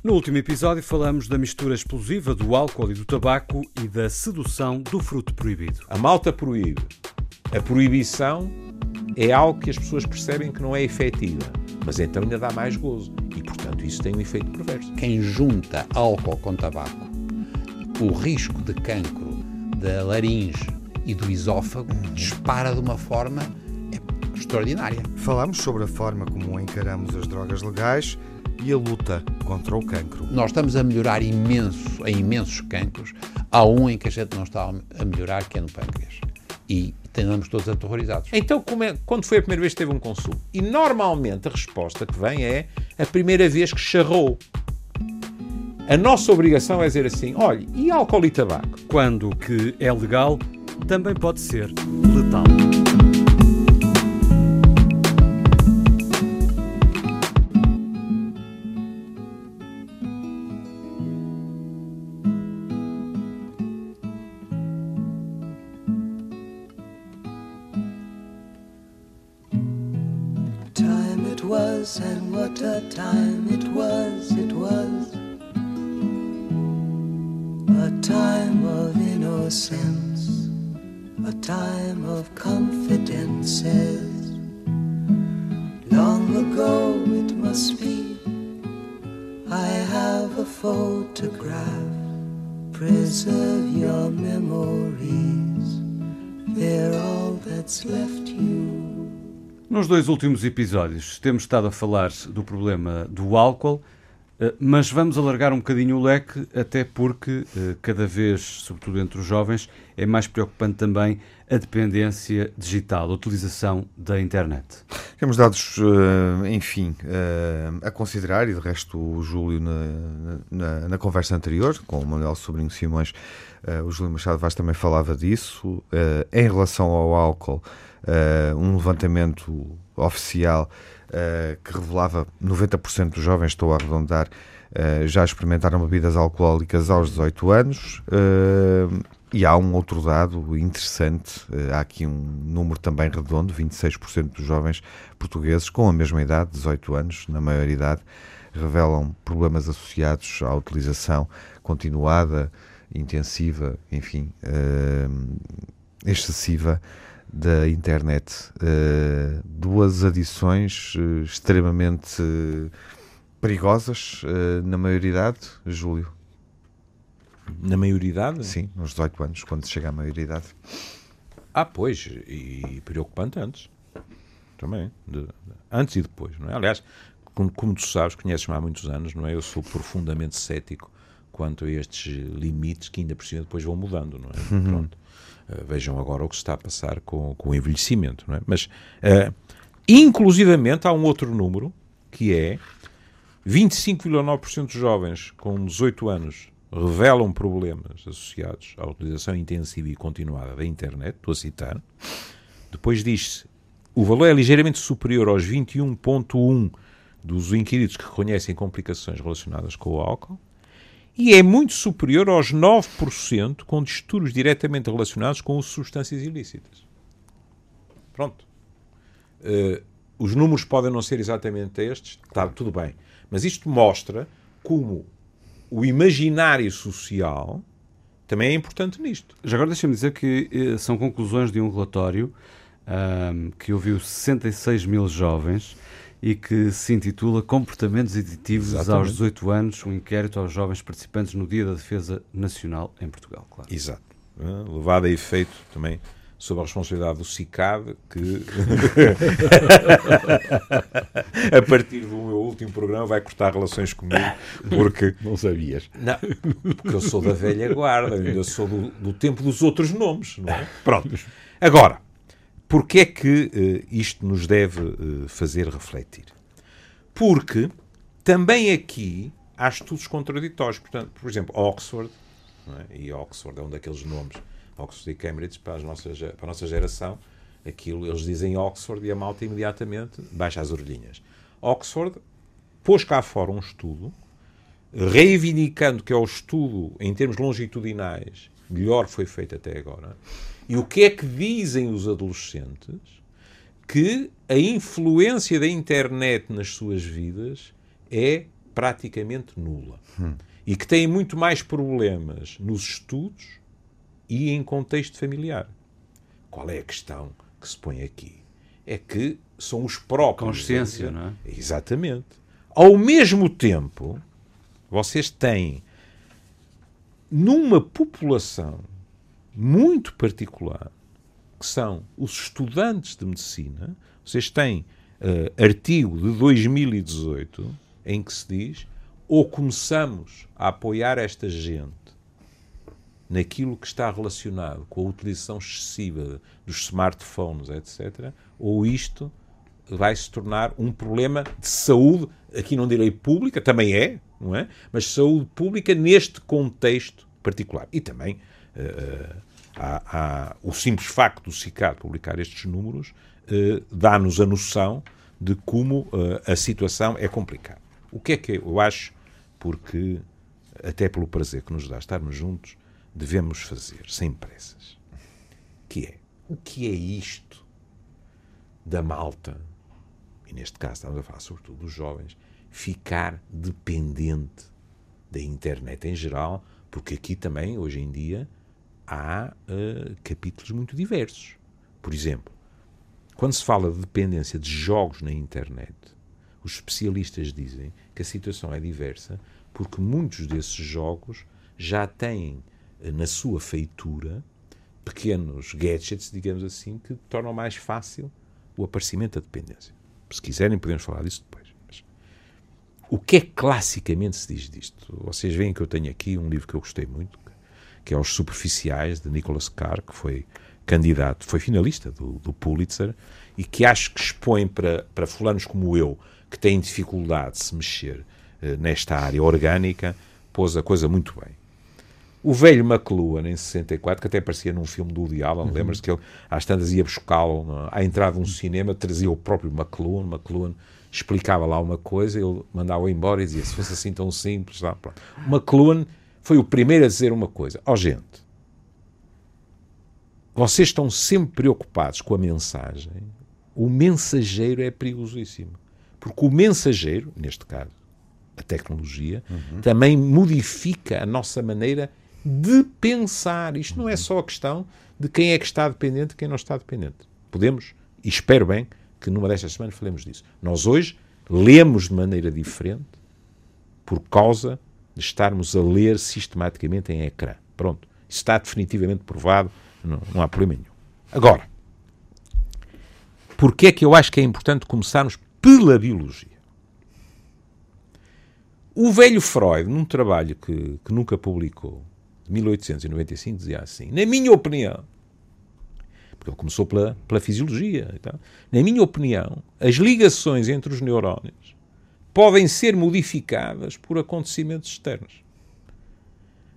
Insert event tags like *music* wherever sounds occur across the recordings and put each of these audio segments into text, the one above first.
No último episódio falamos da mistura explosiva do álcool e do tabaco e da sedução do fruto proibido. A malta proíbe. A proibição é algo que as pessoas percebem que não é efetiva, mas então ainda dá mais gozo e, portanto, isso tem um efeito perverso. Quem junta álcool com tabaco, o risco de cancro da laringe e do esófago dispara de uma forma extraordinária. Falamos sobre a forma como encaramos as drogas legais e a luta contra o cancro. Nós estamos a melhorar imenso, em imensos cancros. Há um em que a gente não está a melhorar, que é no pâncreas. E andamos todos aterrorizados. Então, é, quando foi a primeira vez que teve um consumo? E normalmente a resposta que vem é a primeira vez que charrou. A nossa obrigação é dizer assim: olha, e álcool e tabaco? Quando o que é legal também pode ser letal. Nos dois últimos episódios temos estado a falar do problema do álcool, eh, mas vamos alargar um bocadinho o leque, até porque eh, cada vez, sobretudo entre os jovens, é mais preocupante também a dependência digital, a utilização da internet. Temos dados, eh, enfim, a considerar, e de resto o Júlio, na, na, na conversa anterior, com o Manuel Sobrinho Simões, o Júlio Machado Vaz também falava disso, em relação ao álcool uh, um levantamento oficial uh, que revelava 90% dos jovens, estou a arredondar, uh, já experimentaram bebidas alcoólicas aos 18 anos. e há um outro dado interessante, há aqui um número também redondo, 26% dos jovens portugueses com a mesma idade, 18 anos, na maioridade, revelam problemas associados à utilização continuada, intensiva, enfim, excessiva da internet. Uh, duas adições uh, extremamente uh, perigosas na maioridade, Júlio. Na maioridade? Sim, nos 18 anos, quando se chega à maioridade. Ah, pois, e preocupante antes. Também. De, de, antes e depois, não é? Aliás, como, como tu sabes, conheces-me há muitos anos, não é? Eu sou profundamente cético quanto a estes limites que ainda por cima depois vão mudando, não é? Uhum. Pronto. Uh, vejam agora o que se está a passar com, com o envelhecimento, não é? Mas, uh, inclusivamente, há um outro número que é 25,9% dos jovens com 18 anos revelam problemas associados à utilização intensiva e continuada da internet, estou a citar. Depois diz-se, o valor é ligeiramente superior aos 21,1% dos inquiridos que reconhecem complicações relacionadas com o álcool e é muito superior aos 9% com distúrbios diretamente relacionados com substâncias ilícitas. Pronto. Uh, os números podem não ser exatamente estes, está tudo bem. Mas isto mostra como o imaginário social também é importante nisto. Já agora deixa-me dizer que eh, são conclusões de um relatório um, que ouviu 66 mil jovens e que se intitula Comportamentos Editivos Exatamente. aos 18 anos, um inquérito aos jovens participantes no Dia da Defesa Nacional em Portugal, claro. Exato. Uh, levado a efeito também sob a responsabilidade do CICAD, que *laughs* a partir do meu último programa vai cortar relações comigo, porque... Não sabias. Não, porque eu sou da velha guarda, ainda sou do, do tempo dos outros nomes, não é? Pronto. *laughs* Agora, Porquê é que uh, isto nos deve uh, fazer refletir? Porque também aqui há estudos contraditórios. Portanto, por exemplo, Oxford, é? e Oxford é um daqueles nomes, Oxford e Cambridge, para, as nossas, para a nossa geração, aquilo, eles dizem Oxford e a malta imediatamente baixa as orelhinhas. Oxford pôs cá fora um estudo, reivindicando que é o estudo, em termos longitudinais, melhor foi feito até agora, e o que é que dizem os adolescentes? Que a influência da internet nas suas vidas é praticamente nula. E que têm muito mais problemas nos estudos e em contexto familiar. Qual é a questão que se põe aqui? É que são os próprios. Consciência, não é? Exatamente. Ao mesmo tempo, vocês têm numa população muito particular, que são os estudantes de medicina, vocês têm uh, artigo de 2018 em que se diz ou começamos a apoiar esta gente naquilo que está relacionado com a utilização excessiva dos smartphones, etc., ou isto vai se tornar um problema de saúde, aqui não direi pública, também é, não é? Mas saúde pública neste contexto particular. E também uh, há, há, o simples facto do CICAD publicar estes números uh, dá-nos a noção de como uh, a situação é complicada. O que é que eu acho, porque até pelo prazer que nos dá estarmos juntos, devemos fazer, sem pressas, que é, o que é isto da malta, e neste caso estamos a falar sobretudo dos jovens, ficar dependente da internet em geral, porque aqui também, hoje em dia, há uh, capítulos muito diversos. Por exemplo, quando se fala de dependência de jogos na internet, os especialistas dizem que a situação é diversa porque muitos desses jogos já têm uh, na sua feitura pequenos gadgets, digamos assim, que tornam mais fácil o aparecimento da dependência. Se quiserem, podemos falar disso depois. Mas, o que é classicamente se diz disto? Vocês veem que eu tenho aqui um livro que eu gostei muito, que é Os Superficiais, de Nicholas Carr, que foi candidato, foi finalista do, do Pulitzer, e que acho que expõe para, para fulanos como eu, que têm dificuldade de se mexer eh, nesta área orgânica, pôs a coisa muito bem. O velho McLuhan, em 64, que até aparecia num filme do Woody Allen, uhum. lembra-se que ele às tantas ia buscá-lo à entrada de um cinema, trazia o próprio McLuhan, McLuhan explicava lá uma coisa, ele mandava-o embora e dizia, se fosse assim tão simples, lá, pronto. McLuhan foi o primeiro a dizer uma coisa. Ó oh, gente, vocês estão sempre preocupados com a mensagem. O mensageiro é perigosíssimo. Porque o mensageiro, neste caso, a tecnologia, uhum. também modifica a nossa maneira de pensar. Isto não é só a questão de quem é que está dependente e quem não está dependente. Podemos, e espero bem, que numa destas semanas falemos disso. Nós hoje lemos de maneira diferente por causa de estarmos a ler sistematicamente em ecrã. Pronto. Isso está definitivamente provado, não, não há problema nenhum. Agora, porquê é que eu acho que é importante começarmos pela biologia? O velho Freud, num trabalho que, que nunca publicou, de 1895, dizia assim: na minha opinião, porque ele começou pela, pela fisiologia, então, na minha opinião, as ligações entre os neurónios podem ser modificadas por acontecimentos externos.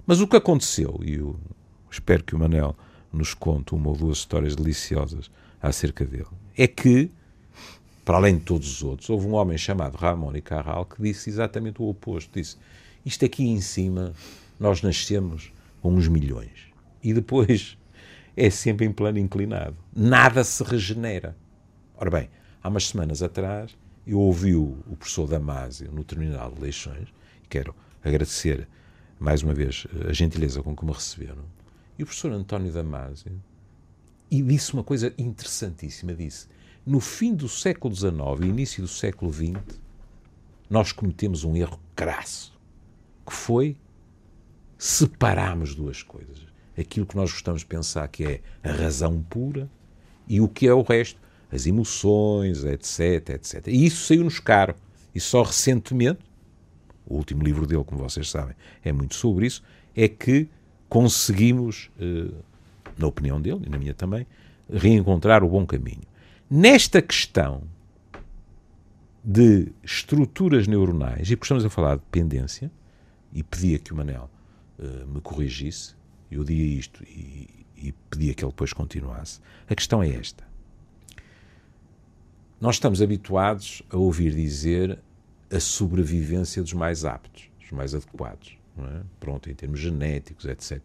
Mas o que aconteceu, e eu espero que o Manel nos conte uma ou duas histórias deliciosas acerca dele, é que, para além de todos os outros, houve um homem chamado Ramon e Carral que disse exatamente o oposto. Disse, isto aqui em cima, nós nascemos com uns milhões. E depois é sempre em plano inclinado. Nada se regenera. Ora bem, há umas semanas atrás eu ouvi o, o professor Damásio no terminal de eleições, e quero agradecer mais uma vez a gentileza com que me receberam, e o professor António Damásio e disse uma coisa interessantíssima, disse, no fim do século XIX e início do século XX, nós cometemos um erro crasso, que foi separarmos duas coisas. Aquilo que nós gostamos de pensar que é a razão pura e o que é o resto as emoções, etc, etc. E isso saiu-nos caro. E só recentemente, o último livro dele, como vocês sabem, é muito sobre isso, é que conseguimos, eh, na opinião dele e na minha também, reencontrar o bom caminho. Nesta questão de estruturas neuronais, e porque estamos a falar de dependência, e pedia que o Manel uh, me corrigisse, eu dia isto e, e pedia que ele depois continuasse, a questão é esta. Nós estamos habituados a ouvir dizer a sobrevivência dos mais aptos, dos mais adequados, é? pronto, em termos genéticos, etc.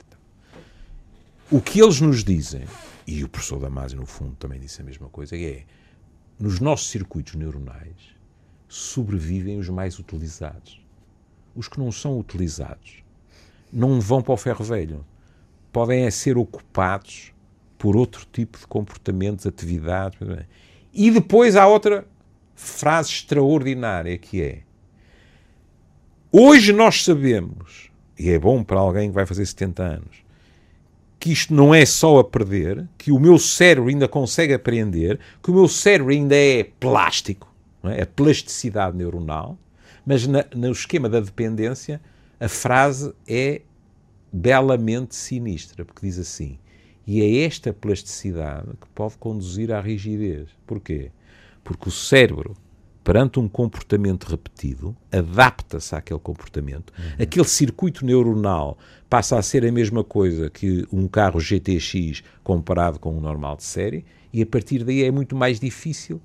O que eles nos dizem, e o professor Damasio, no fundo, também disse a mesma coisa, é nos nossos circuitos neuronais sobrevivem os mais utilizados. os que não são utilizados não vão para o ferro velho. Podem é ser ocupados por outro tipo de comportamentos, atividades. E depois há outra frase extraordinária que é: Hoje nós sabemos, e é bom para alguém que vai fazer 70 anos, que isto não é só a perder, que o meu cérebro ainda consegue aprender, que o meu cérebro ainda é plástico, é? a plasticidade neuronal, mas na, no esquema da dependência a frase é belamente sinistra, porque diz assim: e é esta plasticidade que pode conduzir à rigidez. Porquê? Porque o cérebro, perante um comportamento repetido, adapta-se àquele comportamento. Uhum. Aquele circuito neuronal passa a ser a mesma coisa que um carro GTX comparado com um normal de série, e a partir daí é muito mais difícil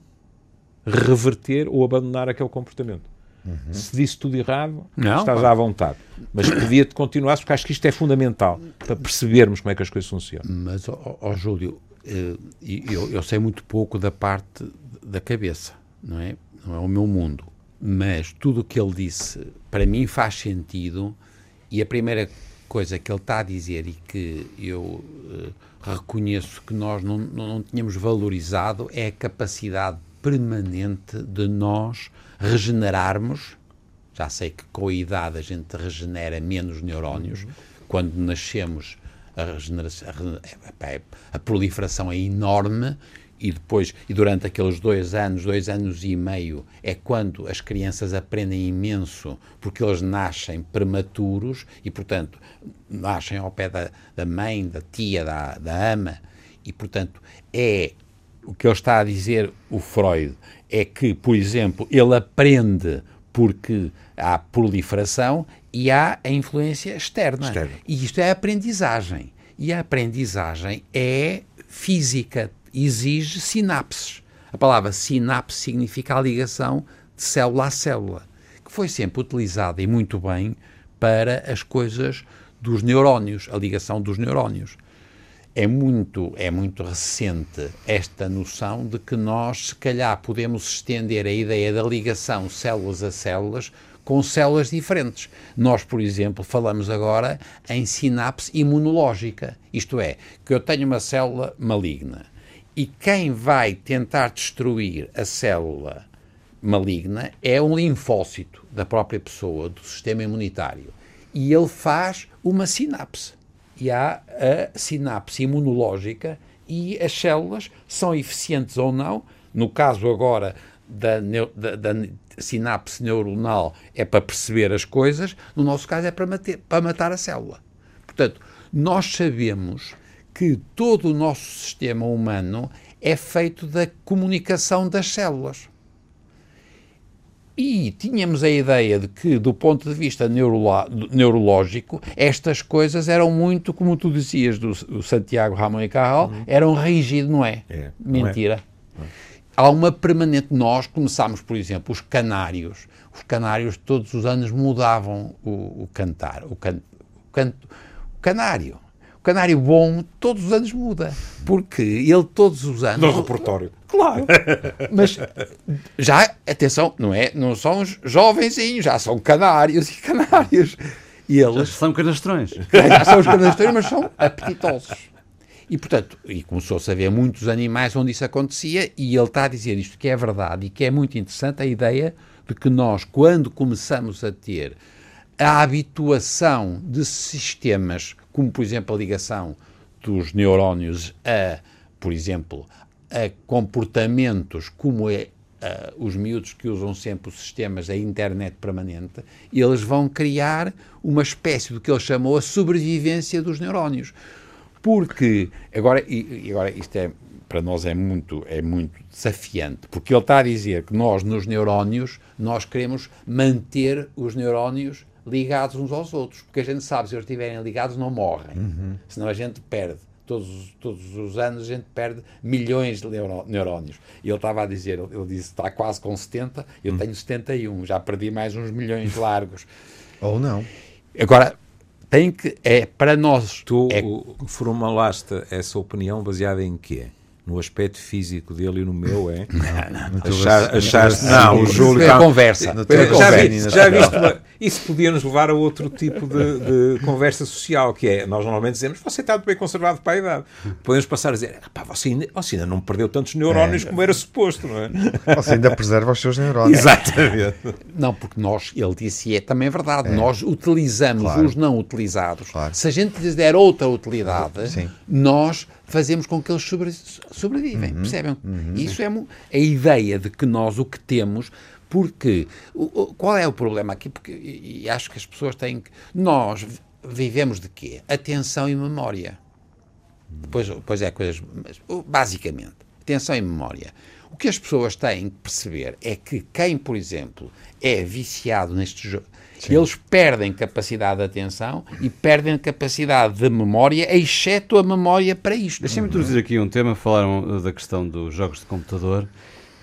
reverter ou abandonar aquele comportamento. Uhum. Se disse tudo errado, não, estás à vontade. Mas podia-te continuar, porque acho que isto é fundamental para percebermos como é que as coisas funcionam. Mas, ó, ó Júlio, eh, eu, eu, sei muito pouco da parte da cabeça, não é? Não é o meu mundo. Mas tudo o que ele disse, para mim, faz sentido. E a primeira coisa que ele está a dizer e que eu uh, reconheço que nós não, não, não tínhamos valorizado é a capacidade permanente de nós regenerarmos. Já sei que com a idade a gente regenera menos neurónios. Uhum. Quando nascemos, a, a, a, proliferação é enorme e depois, e durante aqueles dois anos, dois anos e meio, é quando as crianças aprendem imenso, porque eles nascem prematuros e, portanto, nascem ao pé da, da mãe, da tia, da, da ama, e, portanto, é o que ele está a dizer, o Freud, é que, por exemplo, ele aprende porque há proliferação e há a influência externa. externa. E isto é aprendizagem. E a aprendizagem é física, exige sinapses. A palavra sinapse significa a ligação de célula a célula, que foi sempre utilizada e muito bem para as coisas dos neurónios, a ligação dos neurónios é muito, é muito recente esta noção de que nós, se calhar, podemos estender a ideia da ligação células a células com células diferentes. Nós, por exemplo, falamos agora em sinapse imunológica, isto é, que eu tenho uma célula maligna e quem vai tentar destruir a célula maligna é um linfócito da própria pessoa, do sistema imunitário. E ele faz uma sinapse e há a sinapse imunológica e as células são eficientes ou não. No caso agora da, da, da sinapse neuronal é para perceber as coisas, no nosso caso é para, mater, para matar a célula. Portanto, nós sabemos que todo o nosso sistema humano é feito da comunicação das células. E tínhamos a ideia de que, do ponto de vista neurológico, estas coisas eram muito, como tu dizias, do, do Santiago Ramon e Carral, uhum. eram rígidas, não é? é Mentira. Não é. Há uma permanente. Nós começámos, por exemplo, os canários. Os canários todos os anos mudavam o, o cantar, o, can, o, can, o canário. O canário bom todos os anos muda, porque ele todos os anos. No repertório. Claro. *laughs* Mas já, atenção, não é? Não são jovenzinhos, já são canários e canários. E eles. Já são canastrões. *laughs* Já são os canastrões, mas são apetitosos. E, portanto, e começou-se a ver muitos animais onde isso acontecia, e ele está a dizer isto que é verdade e que é muito interessante a ideia de que nós, quando começamos a ter a habituação de sistemas como por exemplo a ligação dos neurónios a, por exemplo, a comportamentos como é os miúdos que usam sempre os sistemas da internet permanente, eles vão criar uma espécie do que ele chamou a sobrevivência dos neurónios. Porque, agora, e, agora isto é, para nós é muito, é muito desafiante, porque ele está a dizer que nós, nos neurónios, nós queremos manter os neurónios ligados uns aos outros, porque a gente sabe, se eles estiverem ligados, não morrem, uhum. senão a gente perde. Todos, todos os anos a gente perde milhões de neurónios. E ele estava a dizer, ele, ele disse, está quase com 70, eu uhum. tenho 71, já perdi mais uns milhões largos. *laughs* Ou não. Agora, tem que, é para nós... Tu é, formulaste essa opinião baseada em quê? No aspecto físico dele e no meu é achar, achar não, o Júlio É tá- conversa. Já, vi, já viste uma- isso podia nos levar a outro tipo de, de conversa social, que é, nós normalmente dizemos, você está muito bem conservado para a idade. Podemos passar a dizer, "Pá, você, ainda, você ainda não perdeu tantos neurónios como era suposto, não é? Você ainda preserva os seus neurónios. Exatamente. Não, porque nós, ele disse, e é também verdade, nós utilizamos Claro. os não utilizados. Claro. Se a gente lhes der outra utilidade, Sim. nós fazemos com que eles sobre- sobrevivem. Percebem? Isso é a ideia de que nós o que temos. Porque o- o- qual é o problema aqui? Porque, e, e acho que as pessoas têm que. Nós vi- vivemos de quê? Atenção e memória. Depois, depois é coisas. mas, basicamente, atenção e memória. O que as pessoas têm que perceber é que quem, por exemplo, é viciado neste jogo, eles perdem capacidade de atenção e perdem capacidade de memória, exceto a memória para isto. Deixem-me introduzir aqui um tema, falaram uh, da questão dos jogos de computador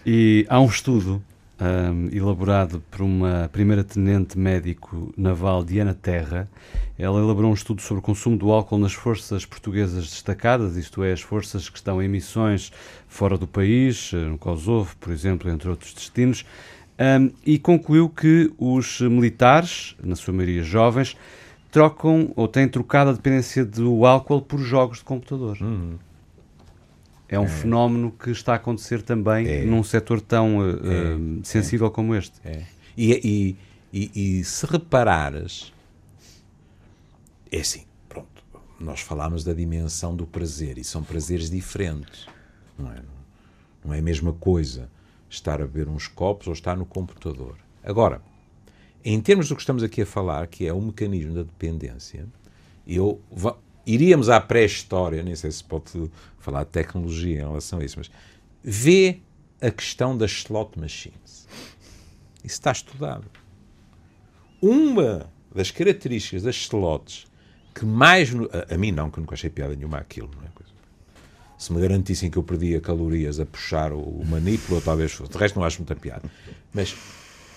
e há um estudo um, elaborado por uma primeira tenente médico naval Diana Terra. Ela elaborou um estudo sobre o consumo do álcool nas forças portuguesas destacadas, isto é, as forças que estão em missões fora do país, eh, no Kosovo, por exemplo, entre outros destinos, um, e concluiu que os militares, na sua maioria jovens, trocam ou têm trocado a dependência do álcool por jogos de computador. É um fenómeno que está a acontecer também É. num setor tão uh, É. sensível como este. É. E, e, e, e se reparares, é assim, pronto, nós falámos da dimensão do prazer e são prazeres diferentes, não é? Não é a mesma coisa estar a beber uns copos ou estar no computador. Agora, em termos do que estamos aqui a falar, que é o mecanismo da dependência, eu iríamos à pré-história, nem sei se pode falar de tecnologia em relação a isso, mas vê a questão das slot machines. Isso está estudado. Uma das características das slots que mais. a, a mim não, que eu nunca achei piada nenhuma àquilo, não é? Coisa. Se me garantissem que eu perdia calorias a puxar o, o manipulo, talvez fosse. De resto, não acho muita piada. Mas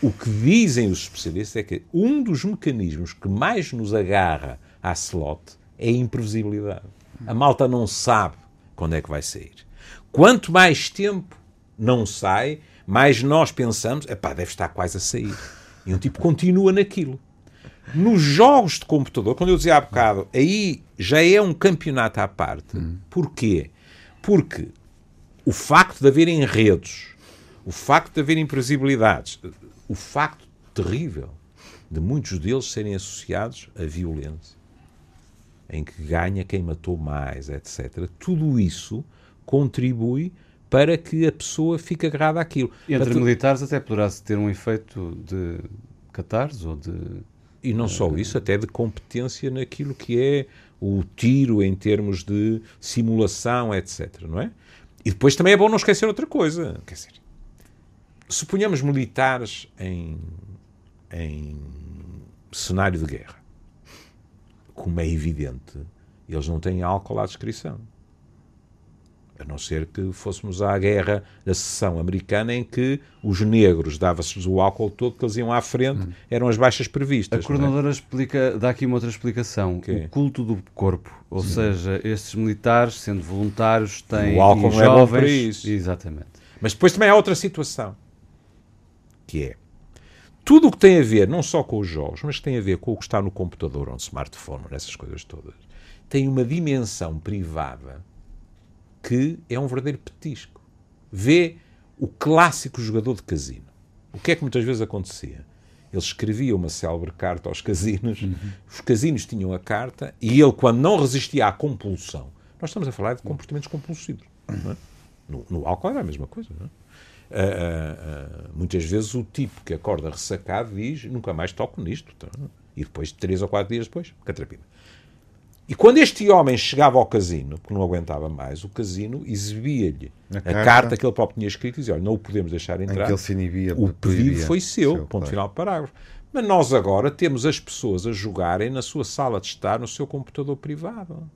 o que dizem os especialistas é que um dos mecanismos que mais nos agarra à slot é a imprevisibilidade. A malta não sabe quando é que vai sair. Quanto mais tempo não sai, mais nós pensamos, epá, deve estar quase a sair. E um tipo continua naquilo. Nos jogos de computador, quando eu dizia há bocado, aí já é um campeonato à parte. Porquê? Porque o facto de haver enredos, o facto de haver imprevisibilidades, o facto terrível de muitos deles serem associados à violência, em que ganha quem matou mais, etc. Tudo isso contribui para que a pessoa fique agarrada àquilo. Entre tu- militares até poderá-se ter um efeito de catarse ou de... E não só isso, até de competência naquilo que é o tiro em termos de simulação, etc. Não é? E depois também é bom não esquecer outra coisa. Quer dizer, suponhamos militares em, em cenário de guerra. Como é evidente, eles não têm álcool à descrição. A não ser que fôssemos à guerra da sessão americana em que os negros dava-se o álcool todo que eles iam à frente, eram as baixas A previstas. não é? coordenadora explica, dá aqui uma outra explicação. quê? O culto do corpo. Ou seja, estes militares, sendo voluntários, têm O álcool não é bom jovens... para isso. Exatamente. Mas depois também há outra situação, que é tudo o que tem a ver, não só com os jogos, mas que tem a ver com o que está no computador ou no smartphone, nessas coisas todas, tem uma dimensão privada que é um verdadeiro petisco. Vê o clássico jogador de casino. O que é que muitas vezes acontecia? Ele escrevia uma célebre carta aos casinos, os casinos tinham a carta e ele, quando não resistia à compulsão, nós estamos a falar de comportamentos compulsivos. não é? No, no álcool era a mesma coisa. Não é? Ah, ah, ah, muitas vezes o tipo que acorda ressacado diz nunca mais toco nisto. tá? E depois, três ou quatro dias depois, catrapina. E quando este homem chegava ao casino, porque não aguentava mais, o casino exibia-lhe A carta. carta. que ele próprio tinha escrito e dizia, olha, não o podemos deixar entrar. que ele se inibia. O pedido foi seu, Seu, ponto claro. final do parágrafo. Mas nós agora temos as pessoas a jogarem na sua sala de estar, no seu computador privado.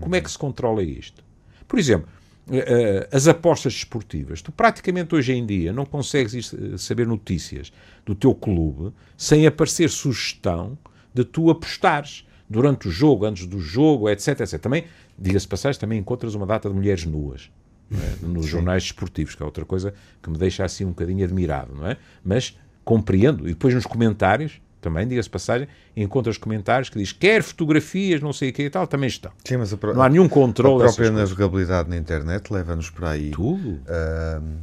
Como é que se controla isto? Por exemplo, eh, eh, as apostas desportivas. Tu praticamente hoje em dia não consegues eh, saber notícias do teu clube sem aparecer sugestão de tu apostares durante o jogo, antes do jogo, etc. etc. Também, diga-se passagem, também encontras uma data de mulheres nuas. é? nos Sim. jornais desportivos, que é outra coisa que me deixa assim um bocadinho admirado, não é? Mas compreendo, e depois nos comentários, também, diga-se passagem, encontras comentários que diz quer fotografias, não sei o que e tal, também estão. Sim, mas pro... Não há nenhum controle. A própria navegabilidade na internet leva-nos para aí. Tudo. Uh,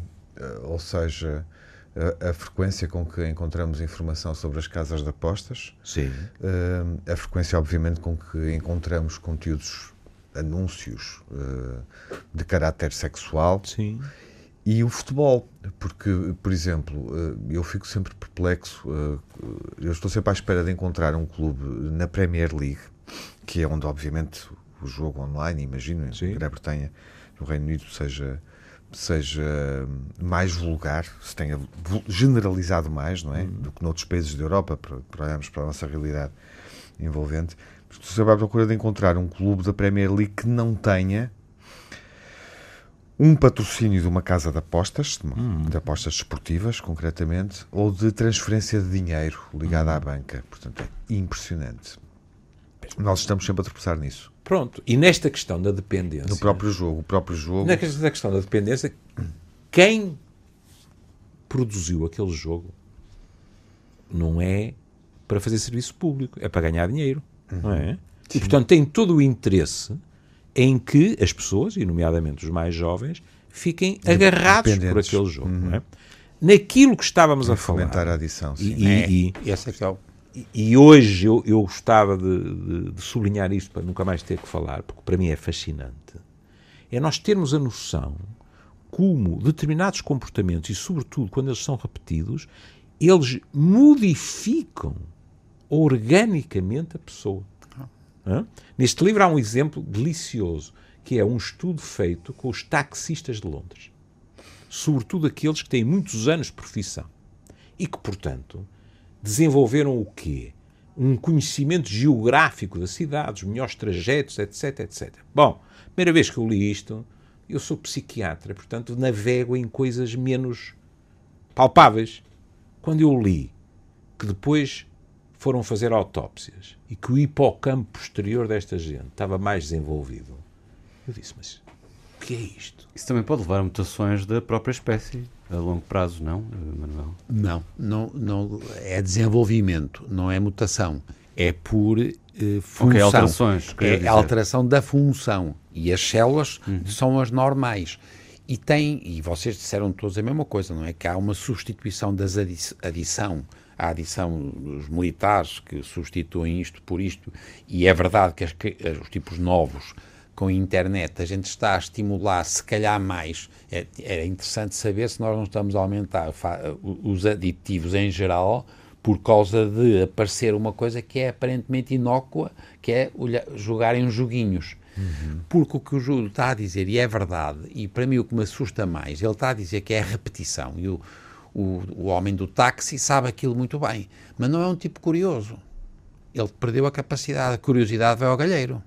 ou seja, a, a, frequência com que encontramos informação sobre as casas de apostas. Sim. Uh, a frequência, obviamente, com que encontramos conteúdos, anúncios uh, de caráter sexual. Sim e o futebol, porque, por exemplo, eh, eu fico sempre perplexo, eu estou sempre à espera de encontrar um clube na Premier League, que é onde, obviamente, o jogo online, imagino, em Grã-Bretanha, no Reino Unido, seja, seja mais vulgar, se tenha generalizado mais, não é? Uhum. Do que noutros países da Europa, para, para olharmos para a nossa realidade envolvente. Estou sempre à procura de encontrar um clube da Premier League que não tenha um patrocínio de uma casa de apostas, de, hum. de, apostas esportivas, concretamente, ou de transferência de dinheiro ligada hum. à banca. Portanto, é impressionante. Nós estamos sempre a tropeçar nisso. Pronto. E nesta questão da dependência. No próprio jogo. O próprio jogo. Na questão da dependência, quem produziu aquele jogo não é para fazer serviço público, é para ganhar dinheiro. Uhum. Não é? E, portanto, tem todo o interesse em que as pessoas, e nomeadamente os mais jovens, fiquem agarrados por aquele jogo. Uhum. É? Naquilo que estávamos a falar. a adição, sim. E, é. e, e, essa é que é o... e hoje eu, eu gostava de, de, de, sublinhar isto para nunca mais ter que falar, porque para mim é fascinante. É nós termos a noção como determinados comportamentos, e sobretudo quando eles são repetidos, eles modificam organicamente a pessoa. Neste livro há um exemplo delicioso, que é um estudo feito com os taxistas de Londres. Sobretudo aqueles que têm muitos anos de profissão e que, portanto, desenvolveram o quê? Um conhecimento geográfico da cidade, os melhores trajetos, etc, etc. Bom, primeira vez que eu li isto, eu sou psiquiatra, portanto, navego em coisas menos palpáveis. Quando eu li que depois foram fazer autópsias e que o hipocampo posterior desta gente estava mais desenvolvido, eu disse, mas o que é isto? Isso também pode levar a mutações da própria espécie a longo prazo, não, Manuel? Não, não, não é desenvolvimento, não é mutação. É por eh, função. Okay, alterações. É dizer. alteração da função. E as células uhum. são as normais. E tem, e vocês disseram todos a mesma coisa, não é? Que há uma substituição das adição a adição dos militares que substituem isto por isto, e é verdade que, as, que os tipos novos com a internet a gente está a estimular se calhar mais. É, é interessante saber se nós não estamos a aumentar os aditivos em geral por causa de aparecer uma coisa que é aparentemente inócua, que é jogarem joguinhos. Uhum. Porque o que o Júlio está a dizer, e é verdade, e para mim o que me assusta mais, ele está a dizer que é a repetição. E o, o, o homem do táxi sabe aquilo muito bem, mas não é um tipo curioso. Ele perdeu a capacidade, a curiosidade vai ao galheiro.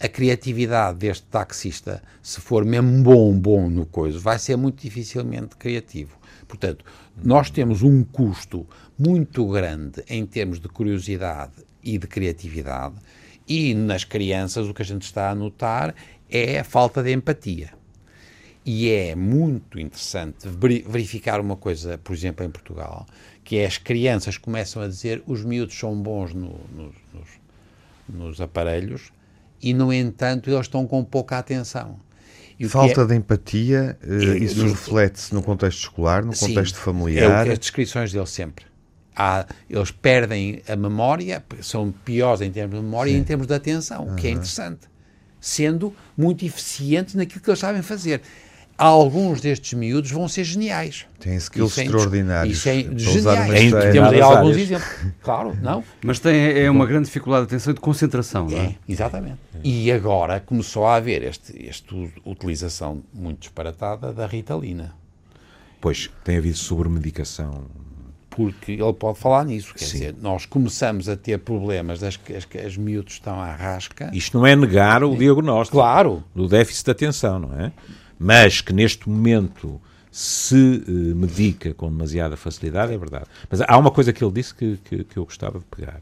A criatividade deste taxista, se for mesmo bom, bom no coisa, vai ser muito dificilmente criativo. Portanto, nós temos um custo muito grande em termos de curiosidade e de criatividade, e nas crianças o que a gente está a notar é a falta de empatia. E é muito interessante verificar uma coisa, por exemplo, em Portugal, que é as crianças começam a dizer os miúdos são bons no, no, nos, nos, aparelhos e, no entanto, eles estão com pouca atenção. Falta é, de empatia, é, isso reflete-se no contexto escolar, no sim, contexto familiar? É as descrições deles sempre. Há, eles perdem a memória, são piores em termos de memória sim. e em termos de atenção, o uhum. que é interessante. Sendo muito eficientes naquilo que eles sabem fazer alguns destes miúdos vão ser geniais. Têm skills isso é extraordinários. Isso é geniais. É, temos aí alguns exemplos. Claro, não? *laughs* Mas tem, é uma grande dificuldade de atenção e de concentração, é, não é? Exatamente. E agora começou a haver esta este utilização muito disparatada da Ritalina. Pois, tem havido sobremedicação. Porque ele pode falar nisso. Quer Sim. dizer, nós começamos a ter problemas das que as, as miúdos estão à rasca. Isto não é negar o diagnóstico. Claro. Do déficit de atenção, não é? Mas que neste momento se uh, medica com demasiada facilidade, é verdade. Mas há uma coisa que ele disse que, que, que eu gostava de pegar.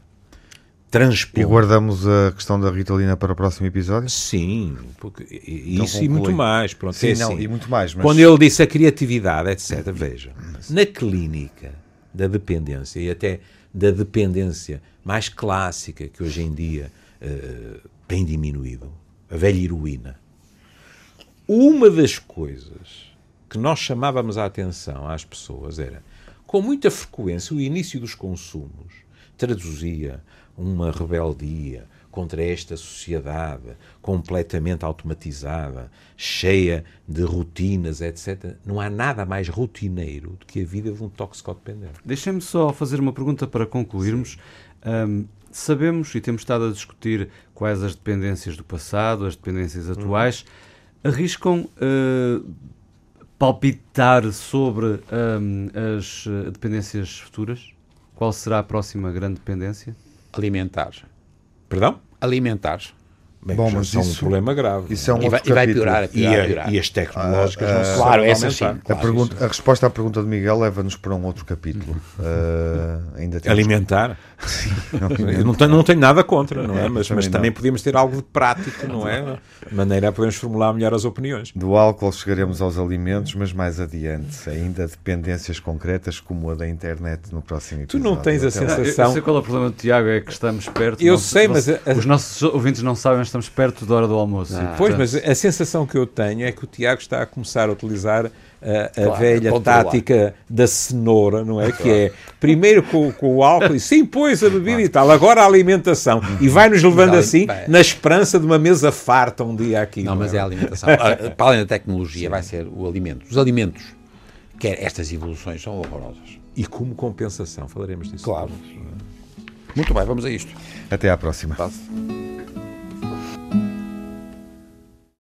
E transpor. guardamos a questão da Ritalina para o próximo episódio? Sim, porque, e- Então isso e conclui. muito mais. Pronto, Sim, é não, assim. e muito mais. Mas... Quando ele disse a criatividade, etc., veja, na clínica da dependência e até da dependência mais clássica que hoje em dia eh, tem diminuído, a velha heroína, uma das coisas que nós chamávamos a atenção às pessoas era, com muita frequência, o início dos consumos traduzia uma rebeldia contra esta sociedade completamente automatizada, cheia de rotinas, etc. Não há nada mais rotineiro do que a vida de um toxicodependente. Deixem-me só fazer uma pergunta para concluirmos. Ahm, sabemos e temos estado a discutir quais as dependências do passado, as dependências atuais. Arriscam ah, palpitar sobre ahm, as ah, dependências futuras? Qual será a próxima grande dependência? Alimentar. Perdão? Alimentar. Bem, Bom, mas isso- um problema grave. Isso é um E vai, e vai capítulo. piorar, E, a- piorar. e as tecnológicas não se Claro, essa sim. aumentar. A, Claro, pergunta, a resposta à pergunta de Miguel leva-nos para um outro capítulo. Uh, *laughs* ainda temos Alimentar. *laughs* Não, Eu não tenho, não tenho nada contra, não é? Mas, Também mas também podíamos ter algo de prático, não é? De maneira a podermos formular melhor as opiniões. Do álcool chegaremos aos alimentos, mas mais adiante. Ainda dependências concretas como a da internet no próximo Tu episódio. não tens a Até sensação- eu, eu sei qual é o problema do Tiago, é que estamos perto. Eu não- sei, não- mas a- os nossos ouvintes não sabem, mas estamos perto da hora do almoço. Ah. Pois, portanto, mas a sensação que eu tenho é que o Tiago está a começar a utilizar a, a Claro, velha controlar. tática da cenoura, não é? Que é primeiro com, com o álcool e sim, pois a bebida e tal, agora a alimentação. E vai-nos levando Mas, assim bem. na esperança de uma mesa farta um dia aqui. Não, mas é a alimentação. *laughs* Ah, Para além da tecnologia, vai ser o alimento. Os alimentos, quer estas evoluções são horrorosas. E como compensação, falaremos disso. Claro. Muito bem, vamos a isto. Até à próxima. Passe.